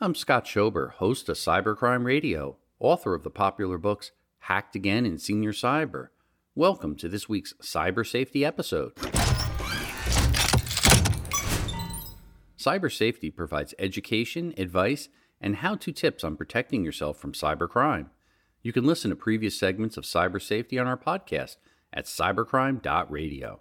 I'm Scott Schober, host of Cybercrime Radio, author of the popular books Hacked Again and Senior Cyber. Welcome to this week's cyber safety episode. Cyber safety provides education, advice, and how to tips on protecting yourself from cybercrime. You can listen to previous segments of cyber safety on our podcast at cybercrime.radio.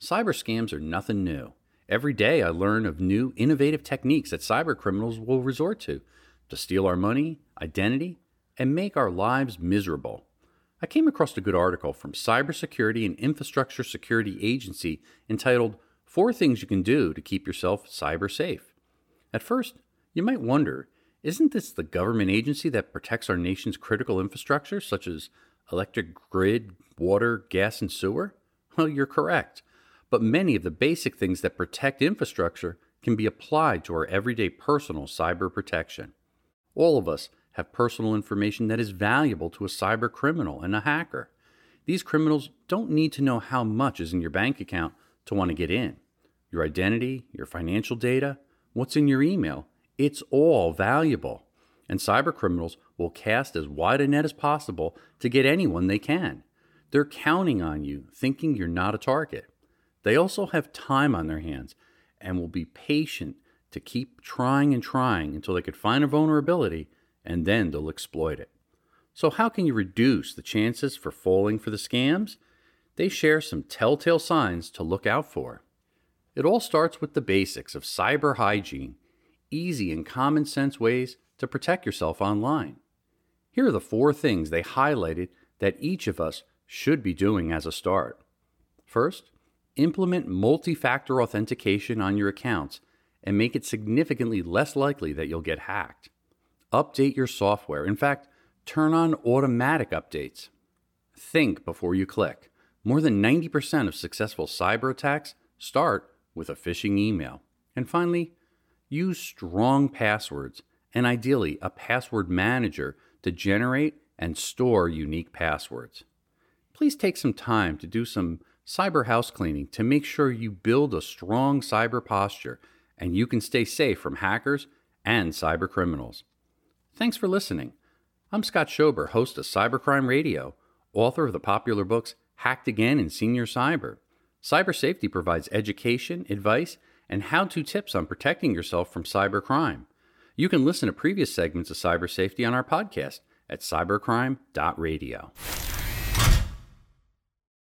Cyber scams are nothing new. Every day I learn of new innovative techniques that cyber criminals will resort to to steal our money, identity, and make our lives miserable. I came across a good article from Cybersecurity and Infrastructure Security Agency entitled Four Things You Can Do to Keep Yourself Cyber Safe. At first, you might wonder isn't this the government agency that protects our nation's critical infrastructure, such as electric grid, water, gas, and sewer? Well, you're correct. But many of the basic things that protect infrastructure can be applied to our everyday personal cyber protection. All of us have personal information that is valuable to a cyber criminal and a hacker. These criminals don't need to know how much is in your bank account to want to get in. Your identity, your financial data, what's in your email, it's all valuable. And cyber criminals will cast as wide a net as possible to get anyone they can. They're counting on you, thinking you're not a target. They also have time on their hands and will be patient to keep trying and trying until they could find a vulnerability and then they'll exploit it. So, how can you reduce the chances for falling for the scams? They share some telltale signs to look out for. It all starts with the basics of cyber hygiene easy and common sense ways to protect yourself online. Here are the four things they highlighted that each of us should be doing as a start. First, implement multi factor authentication on your accounts and make it significantly less likely that you'll get hacked. Update your software. In fact, turn on automatic updates. Think before you click. More than 90% of successful cyber attacks start with a phishing email. And finally, Use strong passwords and ideally a password manager to generate and store unique passwords. Please take some time to do some cyber house cleaning to make sure you build a strong cyber posture and you can stay safe from hackers and cyber criminals. Thanks for listening. I'm Scott Schober, host of Cybercrime Radio, author of the popular books Hacked Again and Senior Cyber. Cyber safety provides education, advice, and how to tips on protecting yourself from cybercrime. You can listen to previous segments of cyber safety on our podcast at cybercrime.radio.